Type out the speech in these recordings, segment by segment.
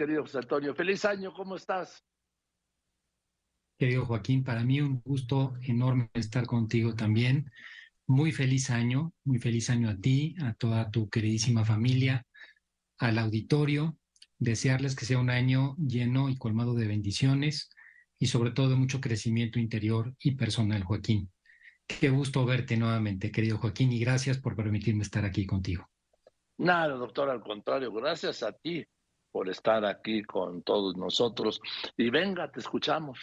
querido José Antonio. Feliz año, ¿cómo estás? Querido Joaquín, para mí un gusto enorme estar contigo también. Muy feliz año, muy feliz año a ti, a toda tu queridísima familia, al auditorio. Desearles que sea un año lleno y colmado de bendiciones y sobre todo de mucho crecimiento interior y personal, Joaquín. Qué gusto verte nuevamente, querido Joaquín, y gracias por permitirme estar aquí contigo. Nada, doctor, al contrario, gracias a ti por estar aquí con todos nosotros. Y venga, te escuchamos.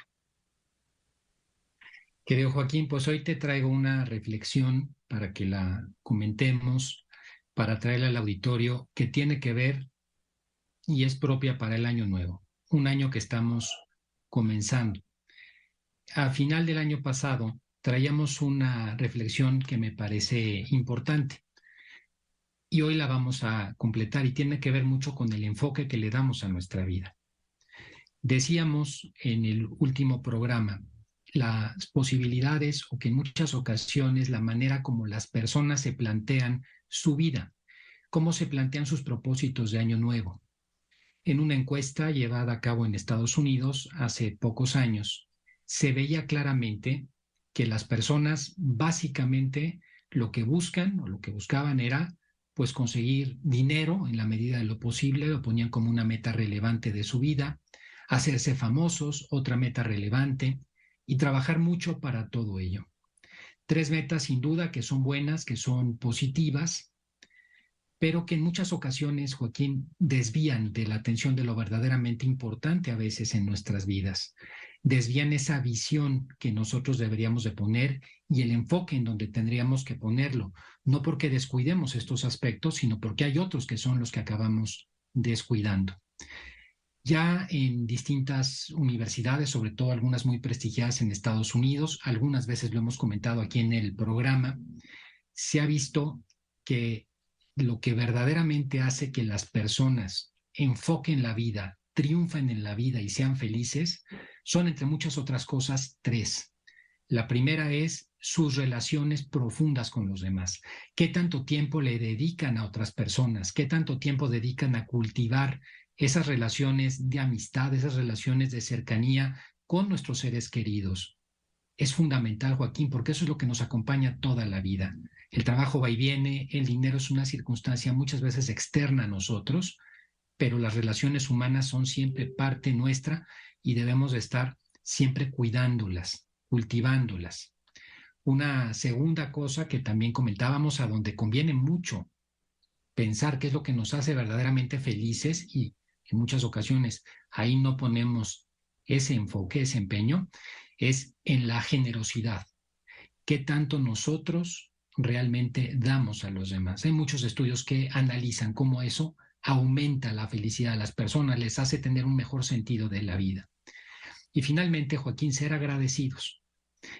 Querido Joaquín, pues hoy te traigo una reflexión para que la comentemos, para traerla al auditorio, que tiene que ver y es propia para el año nuevo, un año que estamos comenzando. A final del año pasado traíamos una reflexión que me parece importante y hoy la vamos a completar y tiene que ver mucho con el enfoque que le damos a nuestra vida. Decíamos en el último programa las posibilidades o que en muchas ocasiones la manera como las personas se plantean su vida, cómo se plantean sus propósitos de año nuevo. En una encuesta llevada a cabo en Estados Unidos hace pocos años, se veía claramente que las personas básicamente lo que buscan o lo que buscaban era pues conseguir dinero en la medida de lo posible, lo ponían como una meta relevante de su vida, hacerse famosos, otra meta relevante, y trabajar mucho para todo ello. Tres metas sin duda que son buenas, que son positivas, pero que en muchas ocasiones, Joaquín, desvían de la atención de lo verdaderamente importante a veces en nuestras vidas desvían esa visión que nosotros deberíamos de poner y el enfoque en donde tendríamos que ponerlo, no porque descuidemos estos aspectos, sino porque hay otros que son los que acabamos descuidando. Ya en distintas universidades, sobre todo algunas muy prestigiadas en Estados Unidos, algunas veces lo hemos comentado aquí en el programa, se ha visto que lo que verdaderamente hace que las personas enfoquen la vida, triunfen en la vida y sean felices, son, entre muchas otras cosas, tres. La primera es sus relaciones profundas con los demás. ¿Qué tanto tiempo le dedican a otras personas? ¿Qué tanto tiempo dedican a cultivar esas relaciones de amistad, esas relaciones de cercanía con nuestros seres queridos? Es fundamental, Joaquín, porque eso es lo que nos acompaña toda la vida. El trabajo va y viene, el dinero es una circunstancia muchas veces externa a nosotros, pero las relaciones humanas son siempre parte nuestra y debemos de estar siempre cuidándolas, cultivándolas. Una segunda cosa que también comentábamos, a donde conviene mucho pensar qué es lo que nos hace verdaderamente felices y en muchas ocasiones ahí no ponemos ese enfoque, ese empeño, es en la generosidad. ¿Qué tanto nosotros realmente damos a los demás? Hay muchos estudios que analizan cómo eso aumenta la felicidad de las personas, les hace tener un mejor sentido de la vida. Y finalmente, Joaquín, ser agradecidos,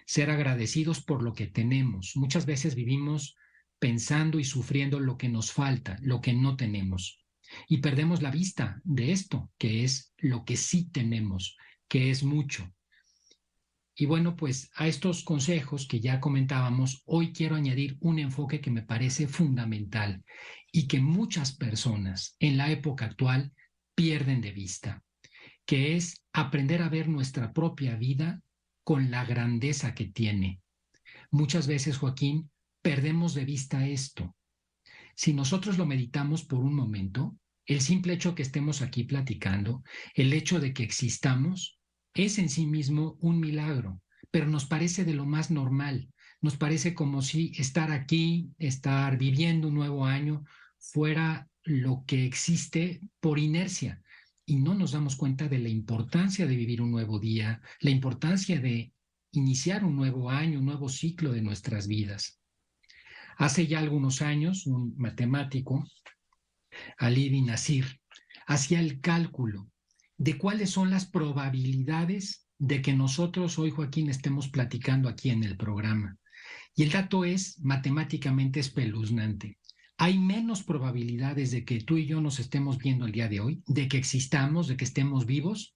ser agradecidos por lo que tenemos. Muchas veces vivimos pensando y sufriendo lo que nos falta, lo que no tenemos. Y perdemos la vista de esto, que es lo que sí tenemos, que es mucho. Y bueno, pues a estos consejos que ya comentábamos, hoy quiero añadir un enfoque que me parece fundamental y que muchas personas en la época actual pierden de vista, que es aprender a ver nuestra propia vida con la grandeza que tiene. Muchas veces, Joaquín, perdemos de vista esto. Si nosotros lo meditamos por un momento, el simple hecho que estemos aquí platicando, el hecho de que existamos, es en sí mismo un milagro, pero nos parece de lo más normal nos parece como si estar aquí, estar viviendo un nuevo año, fuera lo que existe por inercia. Y no nos damos cuenta de la importancia de vivir un nuevo día, la importancia de iniciar un nuevo año, un nuevo ciclo de nuestras vidas. Hace ya algunos años, un matemático, Ali Nasir, hacía el cálculo de cuáles son las probabilidades de que nosotros hoy, Joaquín, estemos platicando aquí en el programa. Y el dato es matemáticamente espeluznante. Hay menos probabilidades de que tú y yo nos estemos viendo el día de hoy, de que existamos, de que estemos vivos,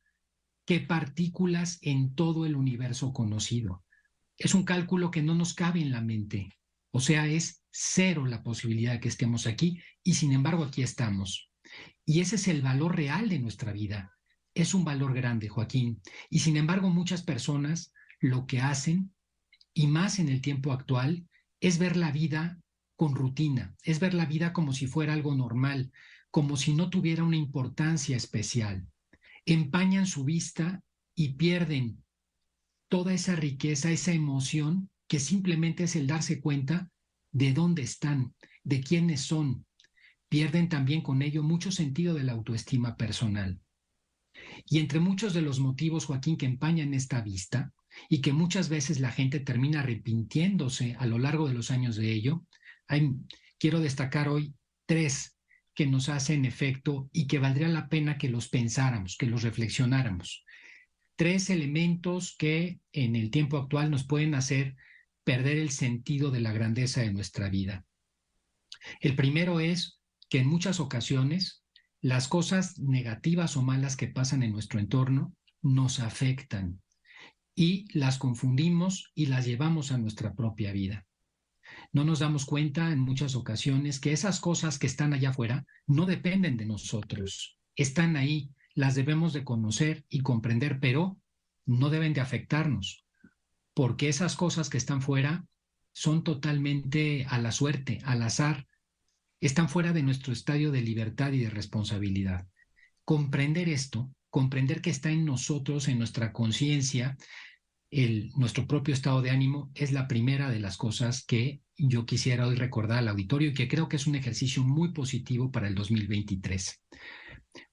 que partículas en todo el universo conocido. Es un cálculo que no nos cabe en la mente. O sea, es cero la posibilidad de que estemos aquí y sin embargo aquí estamos. Y ese es el valor real de nuestra vida. Es un valor grande, Joaquín. Y sin embargo, muchas personas lo que hacen, y más en el tiempo actual, es ver la vida con rutina, es ver la vida como si fuera algo normal, como si no tuviera una importancia especial. Empañan su vista y pierden toda esa riqueza, esa emoción que simplemente es el darse cuenta de dónde están, de quiénes son. Pierden también con ello mucho sentido de la autoestima personal. Y entre muchos de los motivos, Joaquín, que empañan esta vista y que muchas veces la gente termina arrepintiéndose a lo largo de los años de ello, quiero destacar hoy tres que nos hacen efecto y que valdría la pena que los pensáramos, que los reflexionáramos. Tres elementos que en el tiempo actual nos pueden hacer perder el sentido de la grandeza de nuestra vida. El primero es que en muchas ocasiones las cosas negativas o malas que pasan en nuestro entorno nos afectan y las confundimos y las llevamos a nuestra propia vida. No nos damos cuenta en muchas ocasiones que esas cosas que están allá afuera no dependen de nosotros, están ahí, las debemos de conocer y comprender, pero no deben de afectarnos, porque esas cosas que están fuera son totalmente a la suerte, al azar, están fuera de nuestro estadio de libertad y de responsabilidad. Comprender esto, comprender que está en nosotros, en nuestra conciencia, nuestro propio estado de ánimo, es la primera de las cosas que yo quisiera hoy recordar al auditorio y que creo que es un ejercicio muy positivo para el 2023.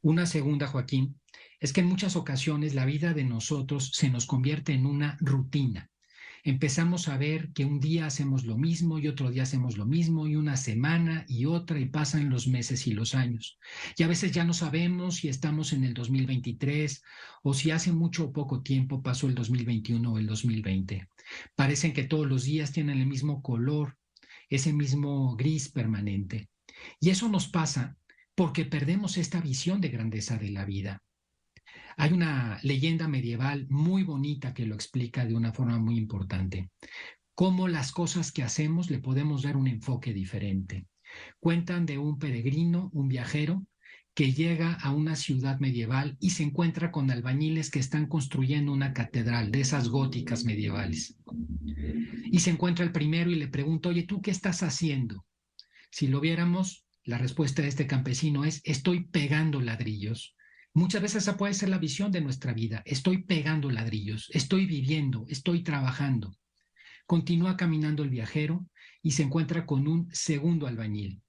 Una segunda, Joaquín, es que en muchas ocasiones la vida de nosotros se nos convierte en una rutina empezamos a ver que un día hacemos lo mismo y otro día hacemos lo mismo y una semana y otra y pasan los meses y los años. Y a veces ya no sabemos si estamos en el 2023 o si hace mucho o poco tiempo pasó el 2021 o el 2020. Parecen que todos los días tienen el mismo color, ese mismo gris permanente. Y eso nos pasa porque perdemos esta visión de grandeza de la vida. Hay una leyenda medieval muy bonita que lo explica de una forma muy importante. Cómo las cosas que hacemos le podemos dar un enfoque diferente. Cuentan de un peregrino, un viajero, que llega a una ciudad medieval y se encuentra con albañiles que están construyendo una catedral de esas góticas medievales. Y se encuentra el primero y le pregunta, oye, ¿tú qué estás haciendo? Si lo viéramos, la respuesta de este campesino es, estoy pegando ladrillos. Muchas veces esa puede ser la visión de nuestra vida. Estoy pegando ladrillos, estoy viviendo, estoy trabajando. Continúa caminando el viajero y se encuentra con un segundo albañil.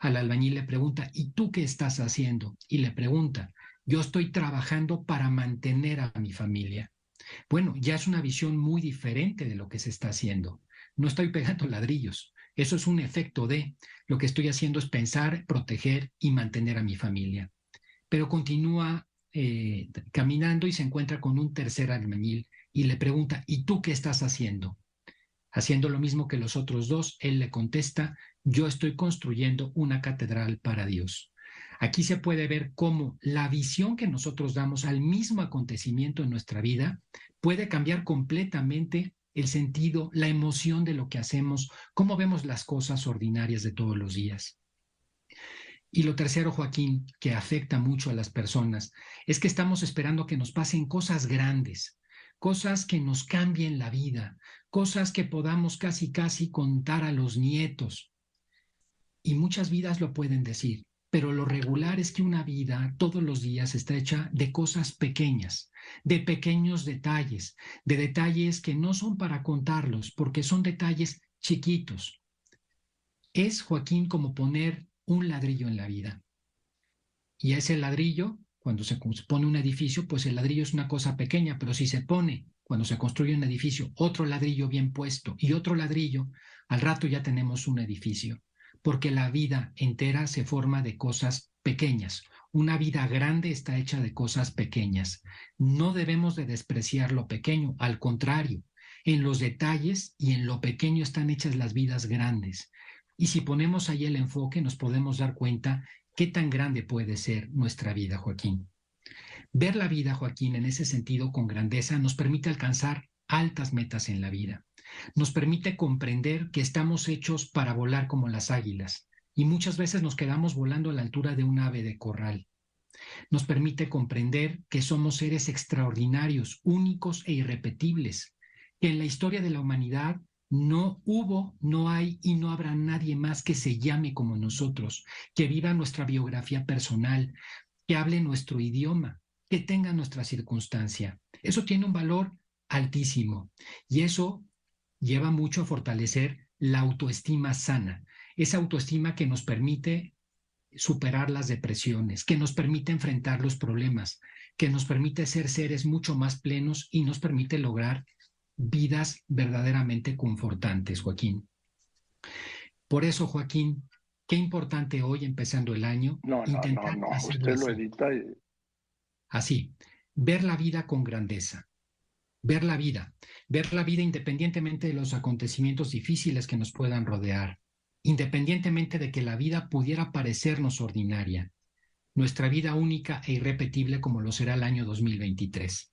Al albañil le pregunta, ¿y tú qué estás haciendo? Y le pregunta, yo estoy trabajando para mantener a mi familia. Bueno, ya es una visión muy diferente de lo que se está haciendo. No estoy pegando ladrillos. Eso es un efecto de lo que estoy haciendo es pensar, proteger y mantener a mi familia pero continúa eh, caminando y se encuentra con un tercer albañil y le pregunta, ¿y tú qué estás haciendo? Haciendo lo mismo que los otros dos, él le contesta, yo estoy construyendo una catedral para Dios. Aquí se puede ver cómo la visión que nosotros damos al mismo acontecimiento en nuestra vida puede cambiar completamente el sentido, la emoción de lo que hacemos, cómo vemos las cosas ordinarias de todos los días. Y lo tercero, Joaquín, que afecta mucho a las personas, es que estamos esperando que nos pasen cosas grandes, cosas que nos cambien la vida, cosas que podamos casi, casi contar a los nietos. Y muchas vidas lo pueden decir, pero lo regular es que una vida todos los días está hecha de cosas pequeñas, de pequeños detalles, de detalles que no son para contarlos, porque son detalles chiquitos. Es, Joaquín, como poner un ladrillo en la vida. Y ese ladrillo, cuando se pone un edificio, pues el ladrillo es una cosa pequeña, pero si se pone, cuando se construye un edificio, otro ladrillo bien puesto y otro ladrillo, al rato ya tenemos un edificio, porque la vida entera se forma de cosas pequeñas. Una vida grande está hecha de cosas pequeñas. No debemos de despreciar lo pequeño, al contrario, en los detalles y en lo pequeño están hechas las vidas grandes. Y si ponemos ahí el enfoque, nos podemos dar cuenta qué tan grande puede ser nuestra vida, Joaquín. Ver la vida, Joaquín, en ese sentido con grandeza nos permite alcanzar altas metas en la vida. Nos permite comprender que estamos hechos para volar como las águilas y muchas veces nos quedamos volando a la altura de un ave de corral. Nos permite comprender que somos seres extraordinarios, únicos e irrepetibles, que en la historia de la humanidad no hubo, no hay y no habrá nadie más que se llame como nosotros, que viva nuestra biografía personal, que hable nuestro idioma, que tenga nuestra circunstancia. Eso tiene un valor altísimo y eso lleva mucho a fortalecer la autoestima sana, esa autoestima que nos permite superar las depresiones, que nos permite enfrentar los problemas, que nos permite ser seres mucho más plenos y nos permite lograr vidas verdaderamente confortantes, Joaquín. Por eso, Joaquín, qué importante hoy, empezando el año, no, intentar no, no, Usted lo edita así, ver la vida con grandeza, ver la vida, ver la vida independientemente de los acontecimientos difíciles que nos puedan rodear, independientemente de que la vida pudiera parecernos ordinaria, nuestra vida única e irrepetible como lo será el año 2023.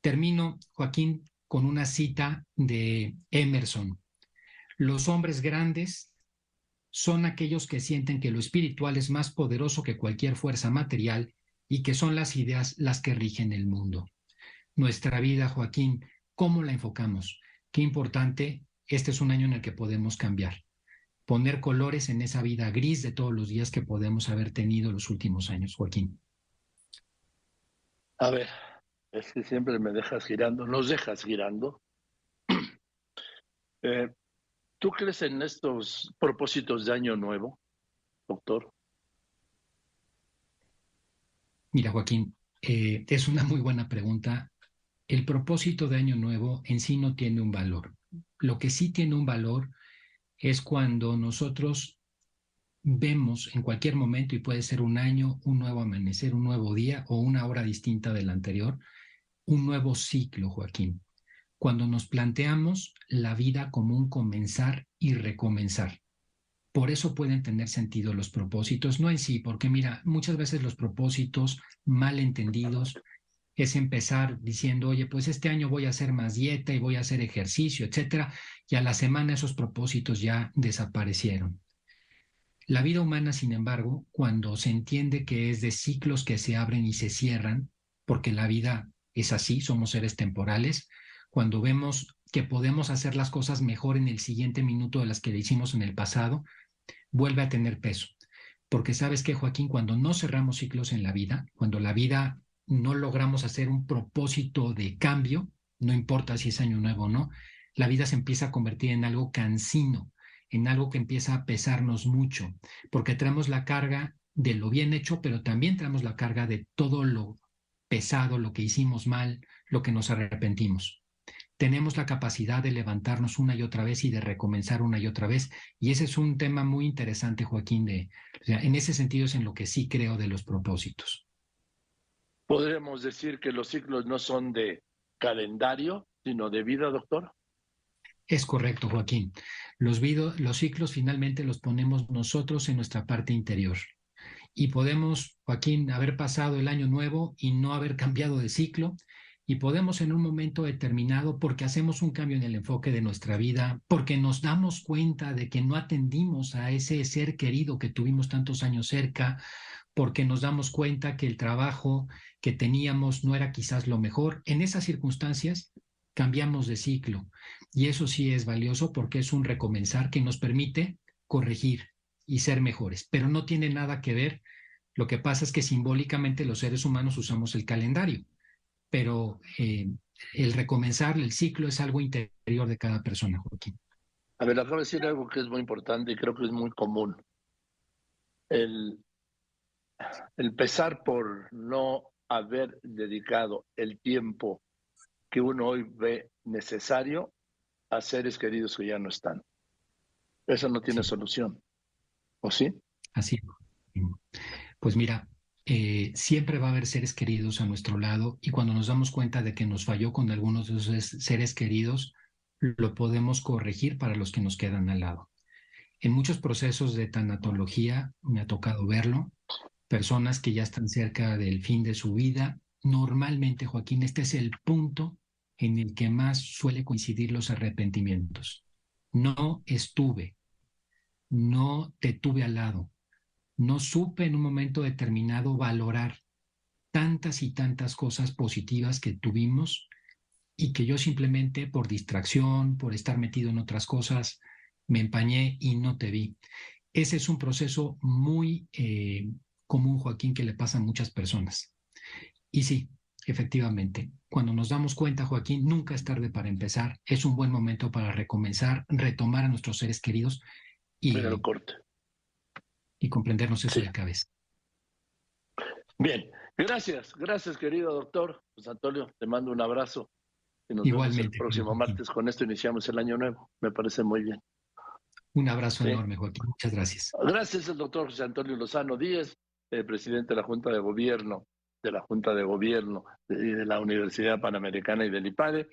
Termino, Joaquín, con una cita de Emerson. Los hombres grandes son aquellos que sienten que lo espiritual es más poderoso que cualquier fuerza material y que son las ideas las que rigen el mundo. Nuestra vida, Joaquín, ¿cómo la enfocamos? Qué importante, este es un año en el que podemos cambiar, poner colores en esa vida gris de todos los días que podemos haber tenido los últimos años, Joaquín. A ver, es que siempre me dejas girando, nos dejas girando. Eh, ¿Tú crees en estos propósitos de año nuevo, doctor? Mira, Joaquín, eh, es una muy buena pregunta. El propósito de año nuevo en sí no tiene un valor. Lo que sí tiene un valor es cuando nosotros vemos en cualquier momento, y puede ser un año, un nuevo amanecer, un nuevo día o una hora distinta del anterior, un nuevo ciclo, Joaquín, cuando nos planteamos la vida como un comenzar y recomenzar. Por eso pueden tener sentido los propósitos, no en sí, porque mira, muchas veces los propósitos mal entendidos es empezar diciendo, oye, pues este año voy a hacer más dieta y voy a hacer ejercicio, etcétera, y a la semana esos propósitos ya desaparecieron. La vida humana, sin embargo, cuando se entiende que es de ciclos que se abren y se cierran, porque la vida es así, somos seres temporales. Cuando vemos que podemos hacer las cosas mejor en el siguiente minuto de las que le hicimos en el pasado, vuelve a tener peso. Porque sabes que, Joaquín, cuando no cerramos ciclos en la vida, cuando la vida no logramos hacer un propósito de cambio, no importa si es año nuevo o no, la vida se empieza a convertir en algo cansino, en algo que empieza a pesarnos mucho, porque traemos la carga de lo bien hecho, pero también traemos la carga de todo lo pesado, lo que hicimos mal, lo que nos arrepentimos. Tenemos la capacidad de levantarnos una y otra vez y de recomenzar una y otra vez. Y ese es un tema muy interesante, Joaquín, de, en ese sentido es en lo que sí creo de los propósitos. ¿Podríamos decir que los ciclos no son de calendario, sino de vida, doctor? Es correcto, Joaquín. Los, los ciclos finalmente los ponemos nosotros en nuestra parte interior y podemos, Joaquín, haber pasado el año nuevo y no haber cambiado de ciclo y podemos en un momento determinado, porque hacemos un cambio en el enfoque de nuestra vida, porque nos damos cuenta de que no atendimos a ese ser querido que tuvimos tantos años cerca, porque nos damos cuenta que el trabajo que teníamos no era quizás lo mejor, en esas circunstancias cambiamos de ciclo. Y eso sí es valioso porque es un recomenzar que nos permite corregir, y ser mejores, pero no tiene nada que ver. Lo que pasa es que simbólicamente los seres humanos usamos el calendario, pero eh, el recomenzar el ciclo es algo interior de cada persona, Joaquín. A ver, acabo de decir algo que es muy importante y creo que es muy común. El, el pesar por no haber dedicado el tiempo que uno hoy ve necesario a seres queridos que ya no están. Eso no tiene solución. ¿O sí? Así. Pues mira, eh, siempre va a haber seres queridos a nuestro lado y cuando nos damos cuenta de que nos falló con algunos de esos seres queridos, lo podemos corregir para los que nos quedan al lado. En muchos procesos de tanatología me ha tocado verlo, personas que ya están cerca del fin de su vida. Normalmente, Joaquín, este es el punto en el que más suele coincidir los arrepentimientos. No estuve, no te tuve al lado, no supe en un momento determinado valorar tantas y tantas cosas positivas que tuvimos y que yo simplemente por distracción, por estar metido en otras cosas, me empañé y no te vi. Ese es un proceso muy eh, común, Joaquín, que le pasa a muchas personas. Y sí, efectivamente, cuando nos damos cuenta, Joaquín, nunca es tarde para empezar. Es un buen momento para recomenzar, retomar a nuestros seres queridos y, corte. y comprendernos eso de cabeza. Bien, gracias, gracias querido doctor. Pues Antonio, te mando un abrazo. Y nos Igualmente. Vemos el próximo martes. Con esto iniciamos el año nuevo. Me parece muy bien. Un abrazo enorme, Joaquín. Muchas gracias. Gracias al doctor José Antonio Lozano Díez, eh, presidente de la Junta de Gobierno, de la Junta de Gobierno de, de la Universidad Panamericana y del IPADE.